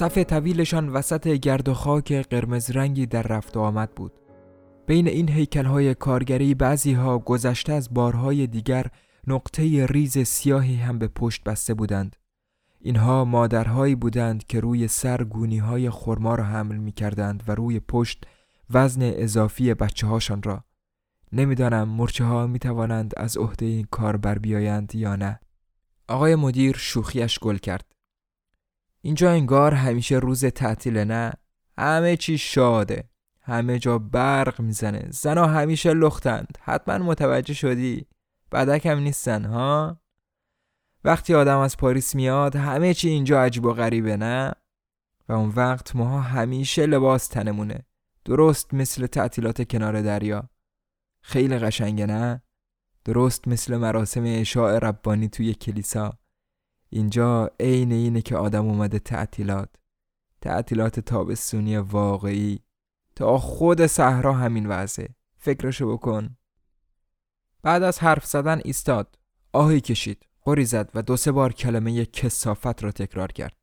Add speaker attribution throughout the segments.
Speaker 1: صف طویلشان وسط گرد و خاک قرمز رنگی در رفت و آمد بود بین این هیکلهای کارگری بعضی ها گذشته از بارهای دیگر نقطه ریز سیاهی هم به پشت بسته بودند. اینها مادرهایی بودند که روی سر گونی های خرما را حمل می کردند و روی پشت وزن اضافی بچه هاشان را. نمی‌دانم مرچه ها می توانند از عهده این کار بر بیایند یا نه. آقای مدیر شوخیش گل کرد. اینجا انگار همیشه روز تعطیل نه؟ همه چی شاده همه جا برق می‌زنه زنا همیشه لختند. حتما متوجه شدی؟ بدک هم نیستن ها؟ وقتی آدم از پاریس میاد همه چی اینجا عجیب و غریبه نه؟ و اون وقت ماها همیشه لباس تنمونه. درست مثل تعطیلات کنار دریا. خیلی قشنگه نه؟ درست مثل مراسم اشاع ربانی توی کلیسا. اینجا عین اینه که آدم اومده تعطیلات. تعطیلات تابستونی واقعی. تا خود صحرا همین وضعه. فکرشو بکن. بعد از حرف زدن ایستاد. آهی کشید. قری زد و دو سه بار کلمه کسافت را تکرار کرد.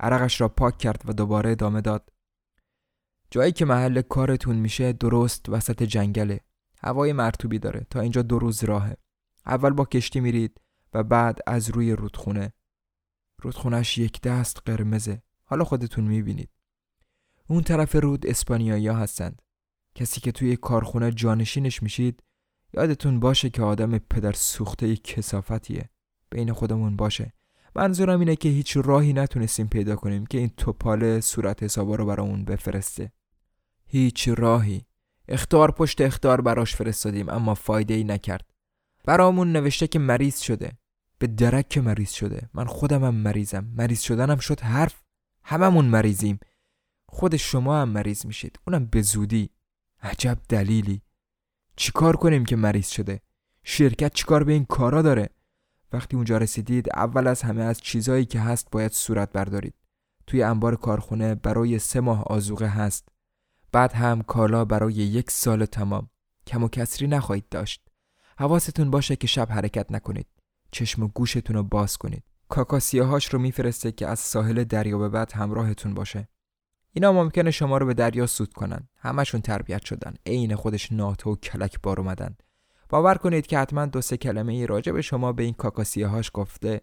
Speaker 1: عرقش را پاک کرد و دوباره ادامه داد. جایی که محل کارتون میشه درست وسط جنگله. هوای مرتوبی داره. تا اینجا دو روز راهه. اول با کشتی میرید. و بعد از روی رودخونه. رودخونش یک دست قرمزه. حالا خودتون می‌بینید. اون طرف رود اسپانیایی هستند. کسی که توی کارخونه جانشینش میشید یادتون باشه که آدم پدر سوخته کسافتیه بین خودمون باشه. منظورم اینه که هیچ راهی نتونستیم پیدا کنیم که این توپاله صورت حسابا رو برامون بفرسته. هیچ راهی. اختار پشت اختار براش فرستادیم اما فایده ای نکرد. برامون نوشته که مریض شده. به درک که مریض شده. من خودمم مریضم. مریض شدنم شد حرف. هممون مریضیم. خود شما هم مریض میشید. اونم به زودی. عجب دلیلی. چیکار کنیم که مریض شده؟ شرکت چیکار به این کارا داره؟ وقتی اونجا رسیدید اول از همه از چیزایی که هست باید صورت بردارید. توی انبار کارخونه برای سه ماه آزوقه هست. بعد هم کالا برای یک سال تمام. کم و کسری نخواهید داشت. حواستون باشه که شب حرکت نکنید. چشم و گوشتون رو باز کنید. کاکاسیاهاش رو میفرسته که از ساحل دریا به بعد همراهتون باشه. اینا ممکنه شما رو به دریا سود کنن. همشون تربیت شدن. عین خودش ناتو و کلک بار اومدن. باور کنید که حتما دو سه کلمه ای راجع به شما به این کاکاسیه هاش گفته.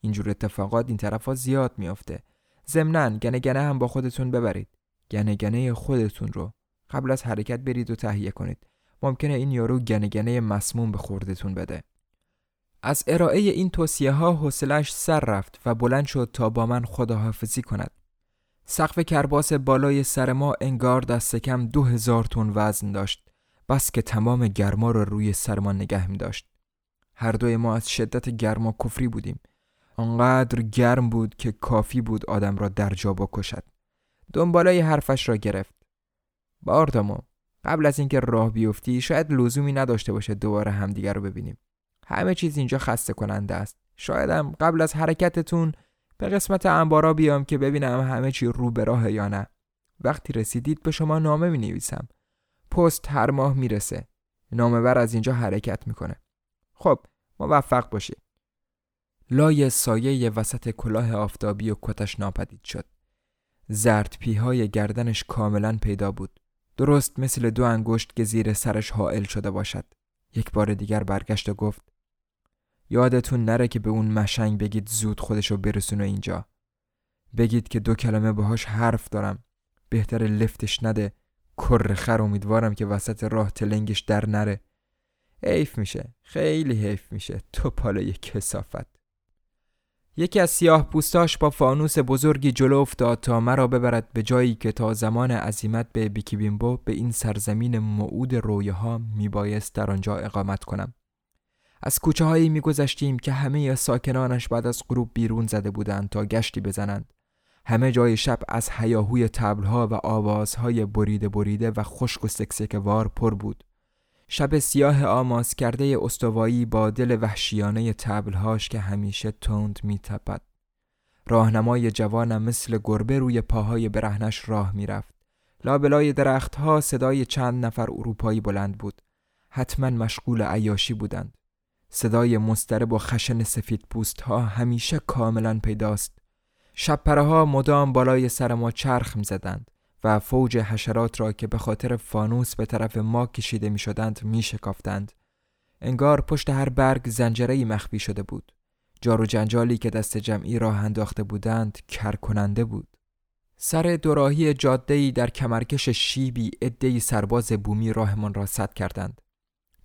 Speaker 1: اینجور اتفاقات این طرف ها زیاد میافته. ضمنا گنه گنه هم با خودتون ببرید. گنه گنه خودتون رو. قبل از حرکت برید و تهیه کنید. ممکنه این یارو گنه گنه مسموم به خوردتون بده. از ارائه این توصیه ها حوصلش سر رفت و بلند شد تا با من خداحافظی کند. سقف کرباس بالای سر ما انگار دست کم دو هزار تن وزن داشت. بس که تمام گرما را روی سرمان نگه می داشت. هر دوی ما از شدت گرما کفری بودیم. آنقدر گرم بود که کافی بود آدم را در جا بکشد. دنبالای حرفش را گرفت. باردامو قبل از اینکه راه بیفتی شاید لزومی نداشته باشه دوباره همدیگر رو ببینیم. همه چیز اینجا خسته کننده است شایدم قبل از حرکتتون به قسمت انبارا بیام که ببینم همه چی رو به راه یا نه. وقتی رسیدید به شما نامه می نویسم پست هر ماه می‌رسه. نامبر از اینجا حرکت می‌کنه. خب موفق باشی لای سایه وسط کلاه آفتابی و کتش ناپدید شد. زرد پیهای گردنش کاملا پیدا بود. درست مثل دو انگشت که زیر سرش حائل شده باشد. یک بار دیگر برگشت و گفت یادتون نره که به اون مشنگ بگید زود خودشو برسونه اینجا. بگید که دو کلمه باهاش حرف دارم. بهتر لفتش نده. کر خر امیدوارم که وسط راه تلنگش در نره. حیف میشه. خیلی حیف میشه. تو پاله کسافت. یکی از سیاه پوستاش با فانوس بزرگی جلو افتاد تا مرا ببرد به جایی که تا زمان عزیمت به بیکی بیمبو به این سرزمین معود رویاها میبایست در آنجا اقامت کنم. از کوچه هایی میگذشتیم که همه ساکنانش بعد از غروب بیرون زده بودند تا گشتی بزنند. همه جای شب از هیاهوی تبلها و آوازهای بریده بریده و خشک و سکسکوار پر بود. شب سیاه آماس کرده استوایی با دل وحشیانه تبلهاش که همیشه تند میتپد. راهنمای جوانم مثل گربه روی پاهای برهنش راه می‌رفت. لابلای درختها صدای چند نفر اروپایی بلند بود. حتما مشغول عیاشی بودند. صدای مسترب و خشن سفید پوست ها همیشه کاملا پیداست. شب ها مدام بالای سر ما چرخ می زدند و فوج حشرات را که به خاطر فانوس به طرف ما کشیده می شدند می شکافتند. انگار پشت هر برگ زنجره مخفی شده بود. جار و جنجالی که دست جمعی راه انداخته بودند کر کننده بود. سر دوراهی جادهی در کمرکش شیبی ادهی سرباز بومی راهمان را سد کردند.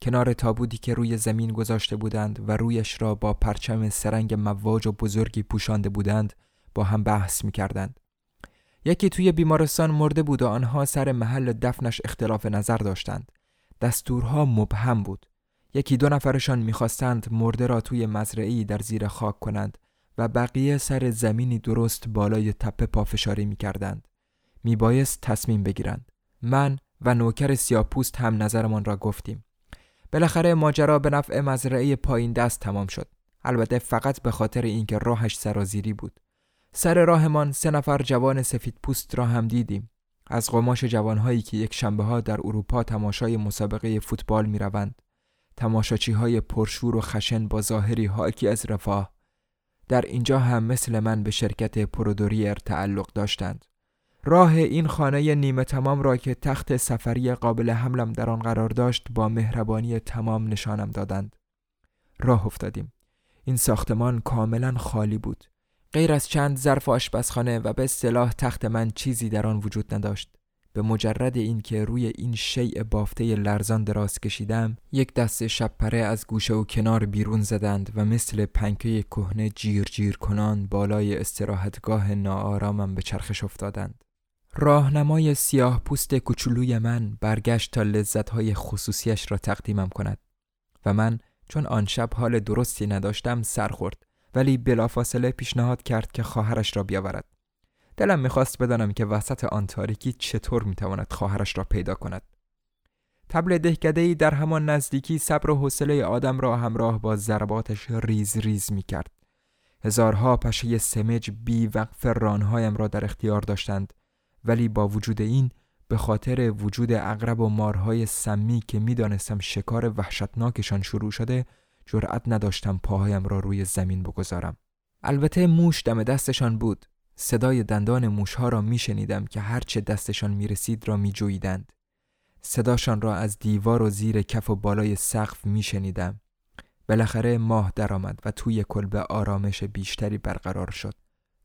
Speaker 1: کنار تابودی که روی زمین گذاشته بودند و رویش را با پرچم سرنگ مواج و بزرگی پوشانده بودند با هم بحث می کردند. یکی توی بیمارستان مرده بود و آنها سر محل دفنش اختلاف نظر داشتند. دستورها مبهم بود. یکی دو نفرشان می‌خواستند مرده را توی مزرعی در زیر خاک کنند و بقیه سر زمینی درست بالای تپه پافشاری می‌کردند. میبایست تصمیم بگیرند. من و نوکر سیاپوست هم نظرمان را گفتیم. بالاخره ماجرا به نفع مزرعه پایین دست تمام شد. البته فقط به خاطر اینکه راهش سرازیری بود. سر راهمان سه نفر جوان سفید پوست را هم دیدیم. از قماش جوانهایی که یک شنبه ها در اروپا تماشای مسابقه فوتبال می روند. تماشاچی های پرشور و خشن با ظاهری حاکی از رفاه. در اینجا هم مثل من به شرکت پرودوریر تعلق داشتند. راه این خانه نیمه تمام را که تخت سفری قابل حملم در آن قرار داشت با مهربانی تمام نشانم دادند. راه افتادیم. این ساختمان کاملا خالی بود. غیر از چند ظرف آشپزخانه و به اصطلاح تخت من چیزی در آن وجود نداشت. به مجرد اینکه روی این شیء بافته لرزان دراز کشیدم یک دست شبپره از گوشه و کنار بیرون زدند و مثل پنکه کهنه جیر جیر کنان بالای استراحتگاه ناآرامم به چرخش افتادند. راهنمای سیاه پوست کوچولوی من برگشت تا لذتهای خصوصیش را تقدیمم کند و من چون آن شب حال درستی نداشتم سر خورد. ولی بلافاصله پیشنهاد کرد که خواهرش را بیاورد. دلم می‌خواست بدانم که وسط آن تاریکی چطور می‌تواند خواهرش را پیدا کند. تبل دهکدهی در همان نزدیکی صبر و حوصله آدم را همراه با ضرباتش ریز ریز می‌کرد. هزارها پشه سمج بی وقف رانهایم را در اختیار داشتند ولی با وجود این به خاطر وجود اغرب و مارهای سمی که می‌دانستم شکار وحشتناکشان شروع شده جرأت نداشتم پاهایم را روی زمین بگذارم. البته موش دم دستشان بود. صدای دندان موشها را میشنیدم که هرچه دستشان می‌رسید را میجوییدند. صداشان را از دیوار و زیر کف و بالای سقف میشنیدم. بالاخره ماه درآمد و توی کلبه آرامش بیشتری برقرار شد.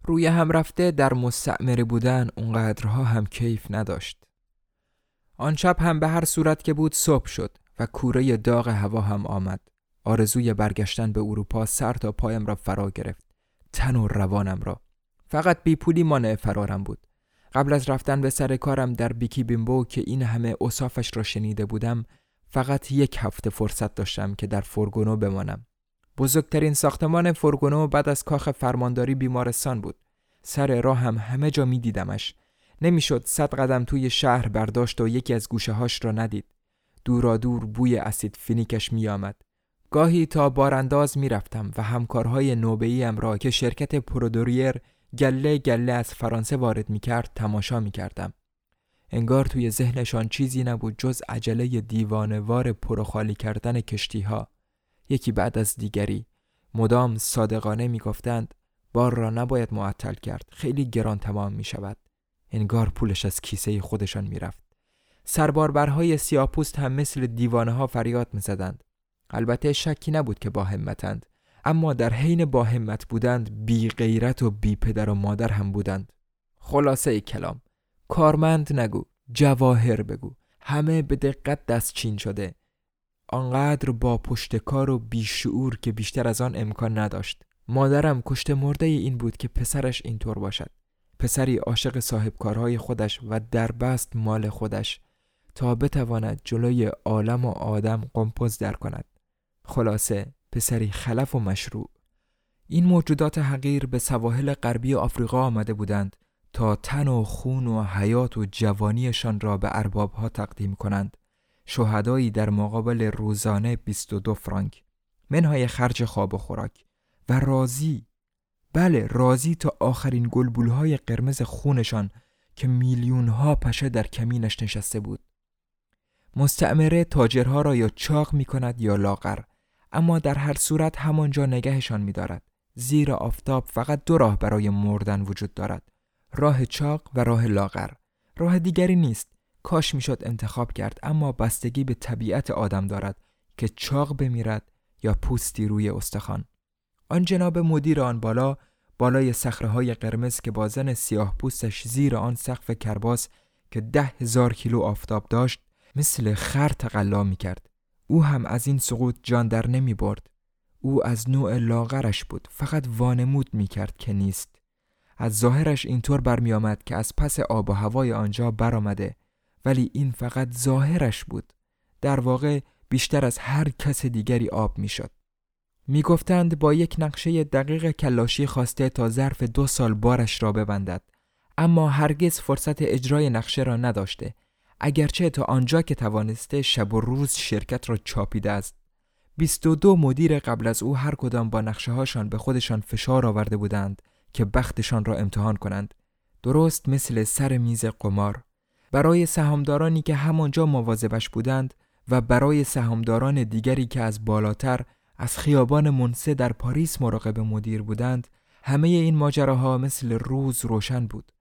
Speaker 1: روی هم رفته در مستعمره بودن اونقدرها هم کیف نداشت. آن شب هم به هر صورت که بود صبح شد و کوره داغ هوا هم آمد. آرزوی برگشتن به اروپا سر تا پایم را فرا گرفت. تن و روانم را. فقط بی پولی مانع فرارم بود. قبل از رفتن به سر کارم در بیکی بیمبو که این همه اصافش را شنیده بودم فقط یک هفته فرصت داشتم که در فرگونو بمانم. بزرگترین ساختمان فرگونو بعد از کاخ فرمانداری بیمارستان بود. سر راه هم همه جا می دیدمش نمی‌شد صد قدم توی شهر برداشت و یکی از گوشه هاش را ندید. دورا دور بوی اسید فینیکش می آمد گاهی تا بارانداز می‌رفتم و همکارهای نوبه‌ایم را که شرکت پرودوریر گله گله از فرانسه وارد می کرد تماشا می کردم. انگار توی ذهنشان چیزی نبود جز عجله دیوانوار پروخالی کردن کشتی ها. یکی بعد از دیگری مدام صادقانه می‌گفتند بار را نباید معطل کرد خیلی گران تمام می شود انگار پولش از کیسه خودشان می‌رفت سرباربرهای سیاپوست هم مثل دیوانه ها فریاد می زدند. البته شکی نبود که با همتند اما در حین با همت بودند بی غیرت و بی پدر و مادر هم بودند. خلاصه ای کلام کارمند نگو جواهر بگو همه به دقت دستچین شده. آنقدر با پشت کار و بیشعور که بیشتر از آن امکان نداشت. مادرم کشته مرده این بود که پسرش اینطور باشد. پسری عاشق صاحبکارهای خودش و در بست مال خودش تا بتواند جلوی عالم و آدم قمپز در کند. خلاصه پسری خلف و مشروع. این موجودات حقیر به سواحل غربی آفریقا آمده بودند تا تن و خون و حیات و جوانیشان را به اربابها تقدیم کنند. شهدایی در مقابل روزانه 22 فرانک. منهای خرج خواب و خوراک. و راضی. بله راضی تا آخرین گلبولهای قرمز خونشان که میلیون ها پشه در کمینش نشسته بود. مستعمره تاجرها را یا چاق می کند یا لاغر. اما در هر صورت همانجا نگهشان می دارد زیر آفتاب فقط دو راه برای مردن وجود دارد. راه چاق و راه لاغر. راه دیگری نیست. کاش می‌شد انتخاب کرد اما بستگی به طبیعت آدم دارد که چاق بمیرد یا پوستی روی استخوان. آن جناب مدیر آن بالا بالای سخره های قرمز که با زن سیاه پوستش زیر آن سقف کرباس که ده هزار کیلو آفتاب داشت مثل خر تقلا می کرد. او هم از این سقوط جان در نمی برد. او از نوع لاغرش بود فقط وانمود می کرد که نیست. از ظاهرش اینطور برمی آمد که از پس آب و هوای آنجا برآمده ولی این فقط ظاهرش بود. در واقع بیشتر از هر کس دیگری آب می شد. می گفتند با یک نقشه دقیق کلاشی خواسته تا ظرف دو سال بارش را ببندد اما هرگز فرصت اجرای نقشه را نداشته اگرچه تا آنجا که توانسته شب و روز شرکت را چاپیده است. 22 مدیر قبل از او هر کدام با نقشه هاشان به خودشان فشار آورده بودند که بختشان را امتحان کنند. درست مثل سر میز قمار. برای سهامدارانی که همانجا مواظبش بودند و برای سهامداران دیگری که از بالاتر از خیابان منسه در پاریس مراقب مدیر بودند همه این ماجراها مثل روز روشن بود.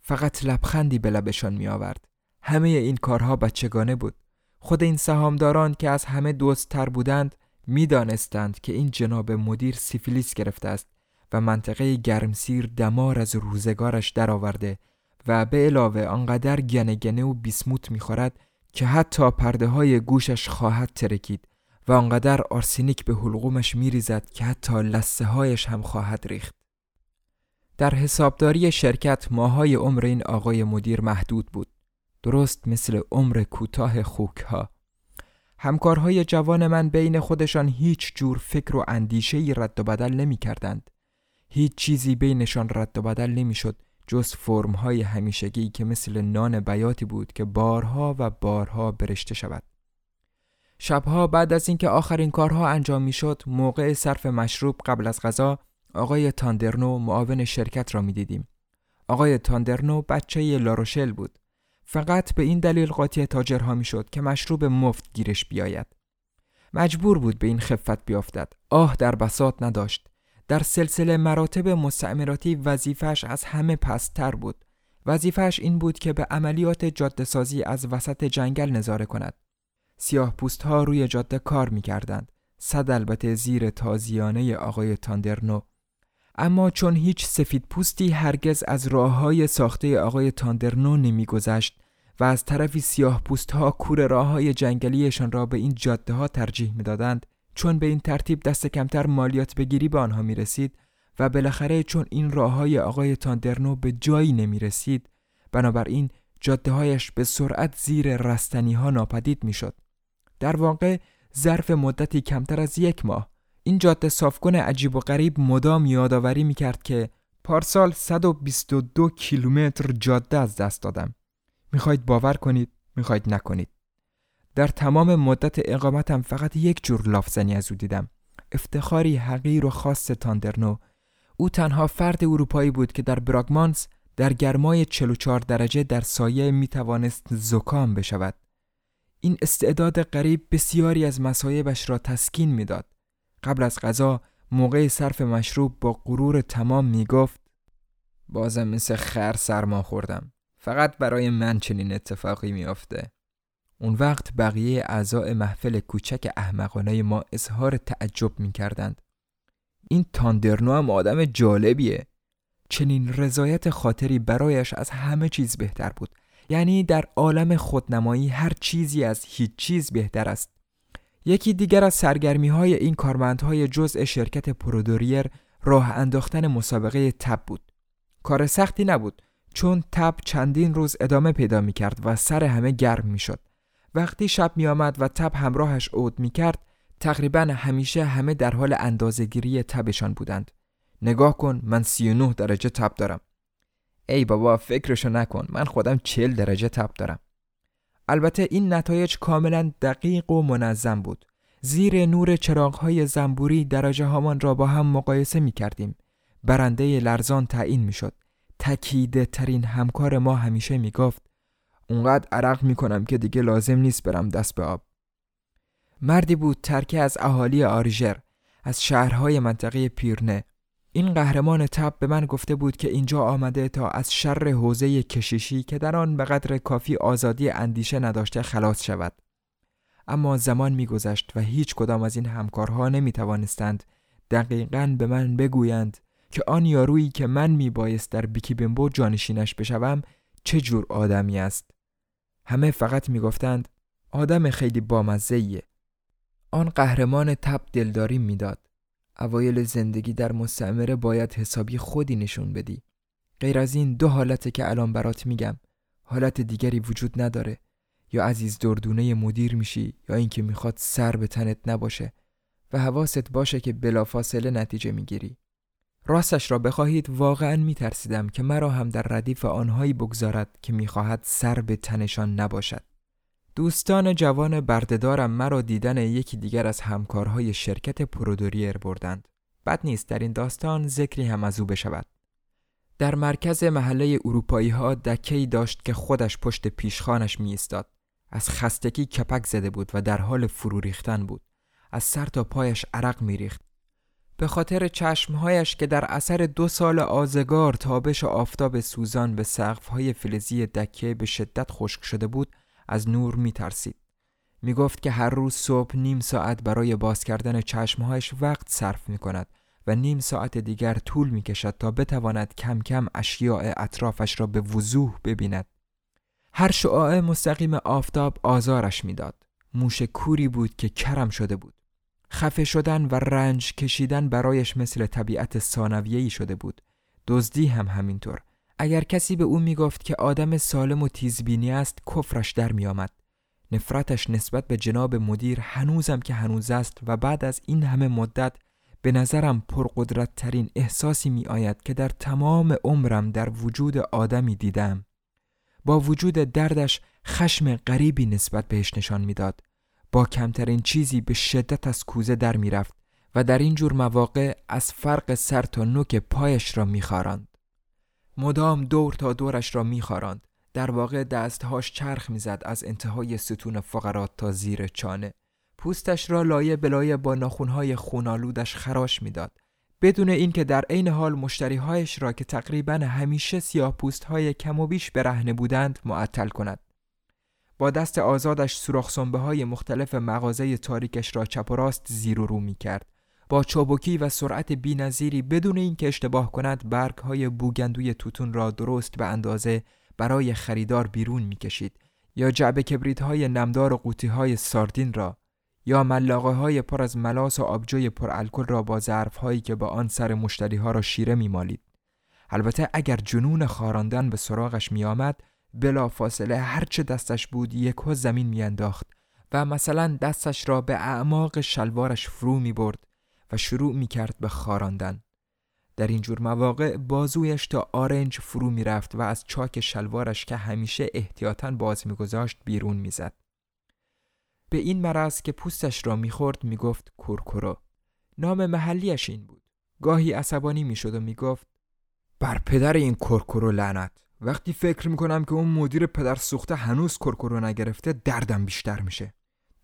Speaker 1: فقط لبخندی به لبشان می آورد همه این کارها بچگانه بود خود این سهامداران که از همه دوستتر بودند می‌دانستند که این جناب مدیر سیفیلیس گرفته است و منطقه گرمسیر دمار از روزگارش درآورده و به علاوه آنقدر گنه و بیسموت می‌خورد که حتی پرده های گوشش خواهد ترکید و آنقدر آرسینیک به حلقومش میریزد که حتی لسه هایش هم خواهد ریخت. در حسابداری شرکت ماهای عمر این آقای مدیر محدود بود. درست مثل عمر کوتاه خوک ها. همکارهای جوان من بین خودشان هیچ جور فکر و اندیشه ای رد و بدل نمی کردند. هیچ چیزی بینشان رد و بدل نمی شد جز فرم های همیشگی که مثل نان بیاتی بود که بارها و بارها برشته شود. شبها بعد از اینکه آخرین کارها انجام می‌شد موقع صرف مشروب قبل از غذا آقای تاندرنو معاون شرکت را می‌دیدیم آقای تاندرنو بچه لاروشل بود فقط به این دلیل قاطی تاجرها می‌شد که مشروب مفت گیرش بیاید. مجبور بود به این خفت بیافتد. آه در بساط نداشت. در سلسله مراتب مستعمراتی وظیفش از همه پستر بود. وظیفش این بود که به عملیات جاده سازی از وسط جنگل نظاره کند. سیاه پوست ها روی جاده کار می کردند. صد البته زیر تازیانه آقای تاندرنو اما چون هیچ سفید پوستی هرگز از راه های ساخته آقای تاندرنو نمیگذشت و از طرفی سیاه پوست ها کور راه های جنگلیشان را به این جاده ها ترجیح می‌دادند چون به این ترتیب دست کمتر مالیات بگیری به آنها می رسید و بالاخره چون این راه های آقای تاندرنو به جایی نمی رسید بنابراین جاده هایش به سرعت زیر رستنی ها ناپدید می شد. در واقع ظرف مدتی کمتر از یک ماه این جاده صافکن عجیب و غریب مدام یادآوری می کرد که پارسال 122 کیلومتر جاده از دست دادم. می‌خواید باور کنید، می‌خواید نکنید. در تمام مدت اقامتم فقط یک جور لافزنی از او دیدم. افتخاری حقیر و خاص تاندرنو. او تنها فرد اروپایی بود که در براگمانس در گرمای 44 درجه در سایه می توانست زکام بشود. این استعداد غریب بسیاری از مصایبش را تسکین می‌داد. قبل از غذا موقع صرف مشروب با غرور تمام می گفت بازم مثل خر سرما خوردم. فقط برای من چنین اتفاقی میافته. اون وقت بقیه اعضای محفل کوچک احمقانه ما اظهار تعجب می کردند. این تاندرنو هم آدم جالبیه. چنین رضایت خاطری برایش از همه چیز بهتر بود. یعنی در عالم خودنمایی هر چیزی از هیچ چیز بهتر است. یکی دیگر از سرگرمی های این کارمندهای جزء شرکت پرودوریر راه انداختن مسابقه تب بود. کار سختی نبود چون تب چندین روز ادامه پیدا می کرد و سر همه گرم می شد. وقتی شب می آمد و تب همراهش عود می کرد تقریبا همیشه همه در حال اندازهگیری تبشان بودند. نگاه کن من 39 درجه تب دارم. ای بابا فکرشو نکن من خودم 40 درجه تب دارم. البته این نتایج کاملا دقیق و منظم بود. زیر نور چراغهای زنبوری درجه هامان را با هم مقایسه می کردیم. برنده لرزان تعیین می شد. تکیده ترین همکار ما همیشه می گفت اونقدر عرق می کنم که دیگه لازم نیست برم دست به آب. مردی بود ترکه از اهالی آرژر از شهرهای منطقه پیرنه این قهرمان تب به من گفته بود که اینجا آمده تا از شر حوزه کشیشی که در آن به قدر کافی آزادی اندیشه نداشته خلاص شود. اما زمان میگذشت و هیچ کدام از این همکارها نمی توانستند دقیقا به من بگویند که آن یارویی که من می بایست در بیکی بمبو جانشینش بشوم چه جور آدمی است. همه فقط می گفتند آدم خیلی بامزهیه آن قهرمان تب دلداری می‌داد. اوایل زندگی در مستعمره باید حسابی خودی نشون بدی. غیر از این دو حالته که الان برات میگم. حالت دیگری وجود نداره. یا عزیز دردونه مدیر میشی یا اینکه می‌خواد سر به تنت نباشه و حواست باشه که بلافاصله نتیجه می‌گیری. راستش را بخواهید واقعا میترسیدم که مرا هم در ردیف آنهایی بگذارد که می‌خواهد سر به تنشان نباشد. دوستان جوان بردهدارم مرا دیدن یکی دیگر از همکارهای شرکت پرودوریر بردند. بد نیست در این داستان ذکری هم از او بشود. در مرکز محله اروپایی ها دکهی داشت که خودش پشت پیشخانش می استاد. از خستگی کپک زده بود و در حال فرو ریختن بود. از سر تا پایش عرق می ریخت. به خاطر چشمهایش که در اثر دو سال آزگار تابش آفتاب سوزان به سقفهای فلزی دکه به شدت خشک شده بود از نور می ترسید. می گفت که هر روز صبح نیم ساعت برای باز کردن چشمهایش وقت صرف می کند و نیم ساعت دیگر طول می کشد تا بتواند کم کم اشیاء اطرافش را به وضوح ببیند. هر شعاع مستقیم آفتاب آزارش می‌داد. موش کوری بود که کرم شده بود. خفه شدن و رنج کشیدن برایش مثل طبیعت ثانویه‌ای شده بود. دزدی هم همینطور. اگر کسی به او می‌گفت که آدم سالم و تیزبینی است کفرش در میآمد. نفرتش نسبت به جناب مدیر هنوزم که هنوز است و بعد از این همه مدت به نظرم پرقدرت ترین احساسی می آید که در تمام عمرم در وجود آدمی دیدم. با وجود دردش خشم غریبی نسبت بهش نشان می‌داد. با کمترین چیزی به شدت از کوزه در می‌رفت و در این جور مواقع از فرق سر تا نوک پایش را میخارند مدام دور تا دورش را میخاراند در واقع دستهاش چرخ می‌زد از انتهای ستون فقرات تا زیر چانه. پوستش را لایه بلایه با ناخونهای خونالودش خراش می‌داد. بدون اینکه در عین حال مشتریهایش را که تقریبا همیشه سیاه پوست های کم و بیش برهنه بودند معطل کند. با دست آزادش سوراخ های مختلف مغازه تاریکش را چپ و راست زیر و رو می کرد با چابکی و سرعت بینظیری بدون اینکه اشتباه کند برگ های بوگندوی توتون را درست به اندازه برای خریدار بیرون می‌کشید یا جعبه کبریت های نمدار و قوطی های ساردین را یا ملاقه های پر از ملاس و آبجوی پر الکل را با ظرف هایی که با آن سر مشتری ها را شیره میمالید. البته اگر جنون خاراندن به سراغش میآمد بلا فاصله هرچه دستش بود یکو زمین میانداخت و مثلا دستش را به اعماق شلوارش فرو می برد و شروع می کرد به خاراندن. در این جور مواقع بازویش تا آرنج فرو می رفت و از چاک شلوارش که همیشه احتیاطاً باز می گذاشت بیرون می زد. به این مرض که پوستش را می خورد می گفت کورکورو. نام محلیش این بود. گاهی عصبانی می شد و می گفت بر پدر این کرکرو لعنت وقتی فکر می‌کنم که اون مدیر پدر سوخته هنوز کرکرو نگرفته دردم بیشتر میشه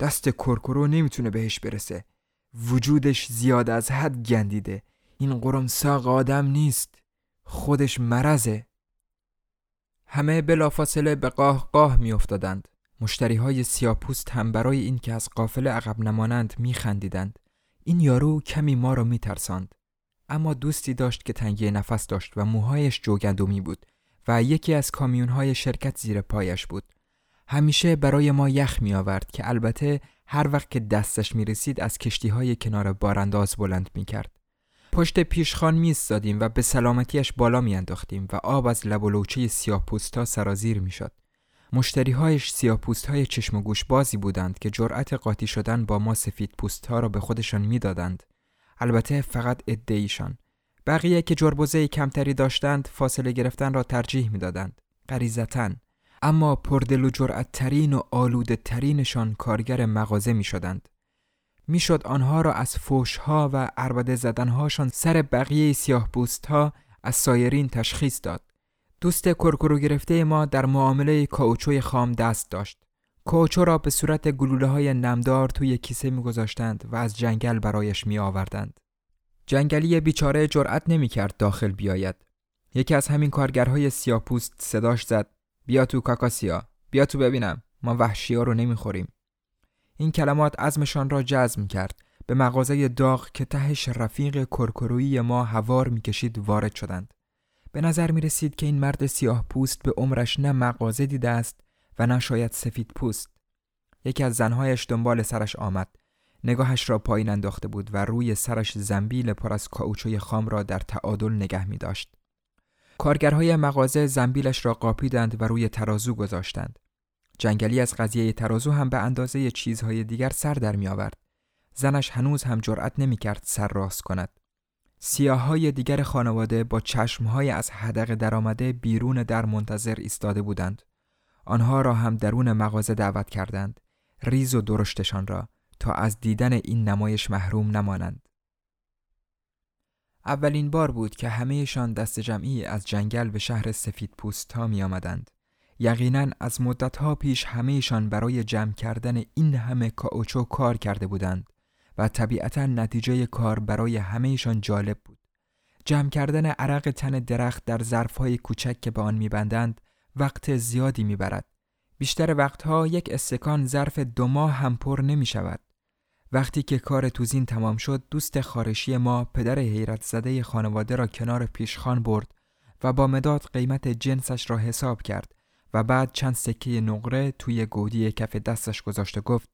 Speaker 1: دست کرکرو نمی‌تونه بهش برسه وجودش زیاد از حد گندیده. این قرمساق آدم نیست. خودش مرزه همه بلافاصله به قاه قاه میافتادند. مشتری های سیاپوست هم برای اینکه از قافله عقب نمانند میخندیدند. این یارو کمی ما را میترساند. اما دوستی داشت که تنگی نفس داشت و موهایش جوگندمی بود و یکی از کامیون های شرکت زیر پایش بود. همیشه برای ما یخ می آورد که البته هر وقت که دستش می رسید از کشتی های کنار بارانداز بلند می کرد. پشت پیشخان می و به سلامتیش بالا می انداختیم و آب از لب و لوچه سیاه پوستا سرازیر می شد. مشتریهایش سیاه پوست های چشم و گوش بازی بودند که جرأت قاطی شدن با ما سفید پوست ها را به خودشان می‌دادند. البته فقط ادعیشان. بقیه که جربوزه کمتری داشتند فاصله گرفتن را ترجیح می‌دادند. غریزتا اما پردل و جرأت ترین و آلوده ترینشان کارگر مغازه می شدند. می‌شد آنها را از فوشها و عربده زدنهاشان سر بقیه سیاه ها از سایرین تشخیص داد. دوست کرکرو گرفته ما در معامله کاوچوی خام دست داشت. کاوچو را به صورت گلوله های نمدار توی کیسه میگذاشتند و از جنگل برایش می آوردند. جنگلی بیچاره جرأت نمی کرد داخل بیاید. یکی از همین کارگرهای سیاپوست صداش زد بیا تو کاکاسیا بیا تو ببینم. ما وحشی ها رو نمی‌خوریم. این کلمات عزمشان را جزم کرد به مغازه داغ که تهش رفیق کرکرویی ما هوار می‌کشید وارد شدند. به نظر می رسید که این مرد سیاه پوست به عمرش نه مغازه دیده است و نه شاید سفید پوست. یکی از زنهایش دنبال سرش آمد. نگاهش را پایین انداخته بود و روی سرش زنبیل پر از کاوچوی خام را در تعادل نگه می داشت. کارگرهای مغازه زنبیلش را قاپیدند و روی ترازو گذاشتند. جنگلی از قضیه ترازو هم به اندازه چیزهای دیگر سر در می آورد. زنش هنوز هم جرأت نمی کرد سر راست کند. های دیگر خانواده با چشمهای از حدق درآمده بیرون در منتظر ایستاده بودند. آنها را هم درون مغازه دعوت کردند. ریز و درشتشان را تا از دیدن این نمایش محروم نمانند. اولین بار بود که همهشان دست جمعی از جنگل به شهر سفید پوست ها می آمدند. یقینا از مدت ها پیش همهشان برای جمع کردن این همه کاوچو کار کرده بودند و طبیعتا نتیجه کار برای همهشان جالب بود. جمع کردن عرق تن درخت در ظرف های کوچک که به آن میبندند وقت زیادی می‌برد. بیشتر وقتها یک استکان ظرف دو ماه هم پر نمی شود. وقتی که کار توزین تمام شد دوست خارشی ما پدر حیرت زده خانواده را کنار پیشخان برد و با مداد قیمت جنسش را حساب کرد و بعد چند سکه نقره توی گودی کف دستش گذاشت و گفت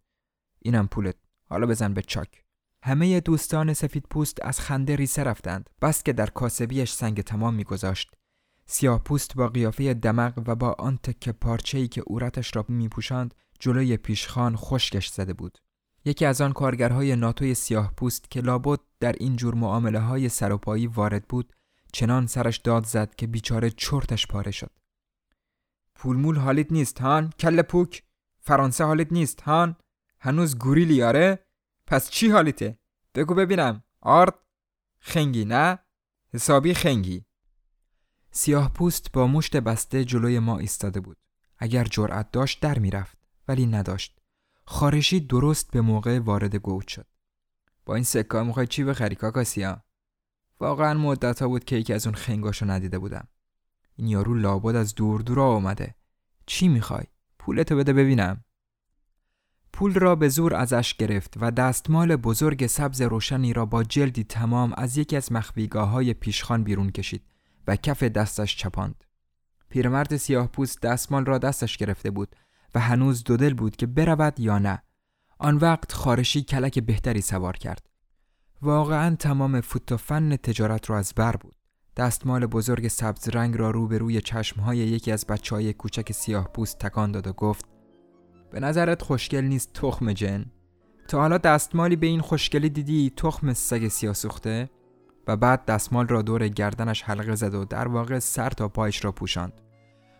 Speaker 1: اینم پولت حالا بزن به چاک. همه دوستان سفید پوست از خنده ریسه رفتند. بس که در کاسبیش سنگ تمام میگذاشت. سیاه پوست با قیافه دمق و با آن تکه پارچه‌ای که اورتش را میپوشاند جلوی پیشخان خشکش زده بود. یکی از آن کارگرهای ناتوی سیاه پوست که لابد در این جور معامله های سروپایی وارد بود چنان سرش داد زد که بیچاره چرتش پاره شد. پولمول حالیت نیست هان؟ کل پوک؟ فرانسه حالیت نیست هان؟ هنوز گوریلی آره؟ پس چی حالیته؟ بگو ببینم. آرد؟ خنگی نه؟ حسابی خنگی. سیاه پوست با مشت بسته جلوی ما ایستاده بود. اگر جرأت داشت در می‌رفت ولی نداشت. خارشی درست به موقع وارد گوت شد. با این سکه می‌خوای چی بخری کاکاسیا؟ واقعا مدت ها بود که یکی از اون خنگاشو ندیده بودم. این یارو لابد از دور دور آمده چی می‌خوای؟ پولتو بده ببینم. پول را به زور ازش گرفت و دستمال بزرگ سبز روشنی را با جلدی تمام از یکی از مخفیگاه های پیشخان بیرون کشید و کف دستش چپاند. پیرمرد سیاه پوست دستمال را دستش گرفته بود و هنوز دودل بود که برود یا نه آن وقت خارشی کلک بهتری سوار کرد واقعا تمام فوت و فن تجارت را از بر بود دستمال بزرگ سبز رنگ را روبروی چشمهای یکی از بچه های کوچک سیاه پوست تکان داد و گفت به نظرت خوشگل نیست تخم جن؟ تا حالا دستمالی به این خوشگلی دیدی تخم سگ سیاه سوخته؟ و بعد دستمال را دور گردنش حلقه زد و در واقع سر تا پایش را پوشاند.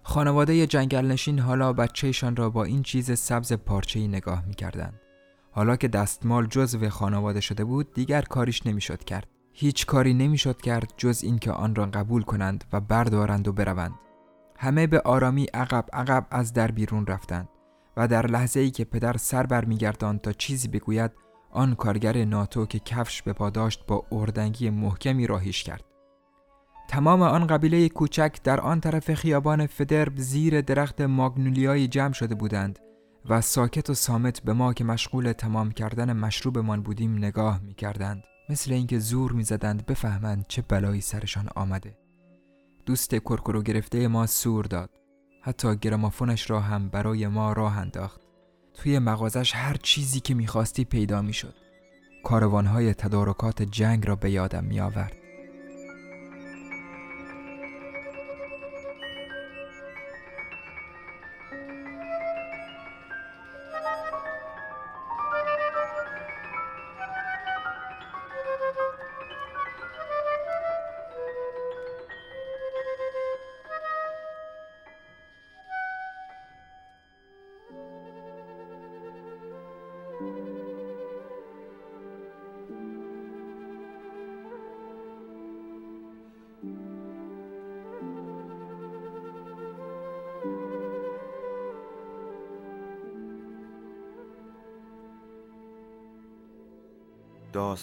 Speaker 1: خانواده جنگل نشین حالا بچهشان را با این چیز سبز پارچه‌ای نگاه می‌کردند. حالا که دستمال جزو خانواده شده بود دیگر کاریش نمی‌شد کرد. هیچ کاری نمی‌شد کرد جز اینکه آن را قبول کنند و بردارند و بروند همه به آرامی عقب عقب از در بیرون رفتند و در لحظه ای که پدر سر برمیگرداند تا چیزی بگوید آن کارگر ناتو که کفش به پا داشت با اردنگی محکمی راهیش کرد تمام آن قبیله کوچک در آن طرف خیابان فدرب زیر درخت ماگنولیایی جمع شده بودند و ساکت و سامت به ما که مشغول تمام کردن مشروبمان بودیم نگاه می کردند. مثل اینکه زور می زدند بفهمند چه بلایی سرشان آمده. دوست کرکرو گرفته ما سور داد. حتی گرامافونش را هم برای ما راه انداخت. توی مغازش هر چیزی که می‌خواستی پیدا می‌شد. کاروانهای تدارکات جنگ را به یادم می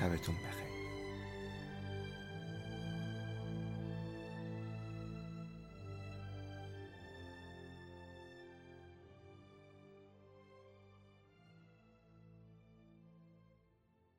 Speaker 2: شبتون بخیر.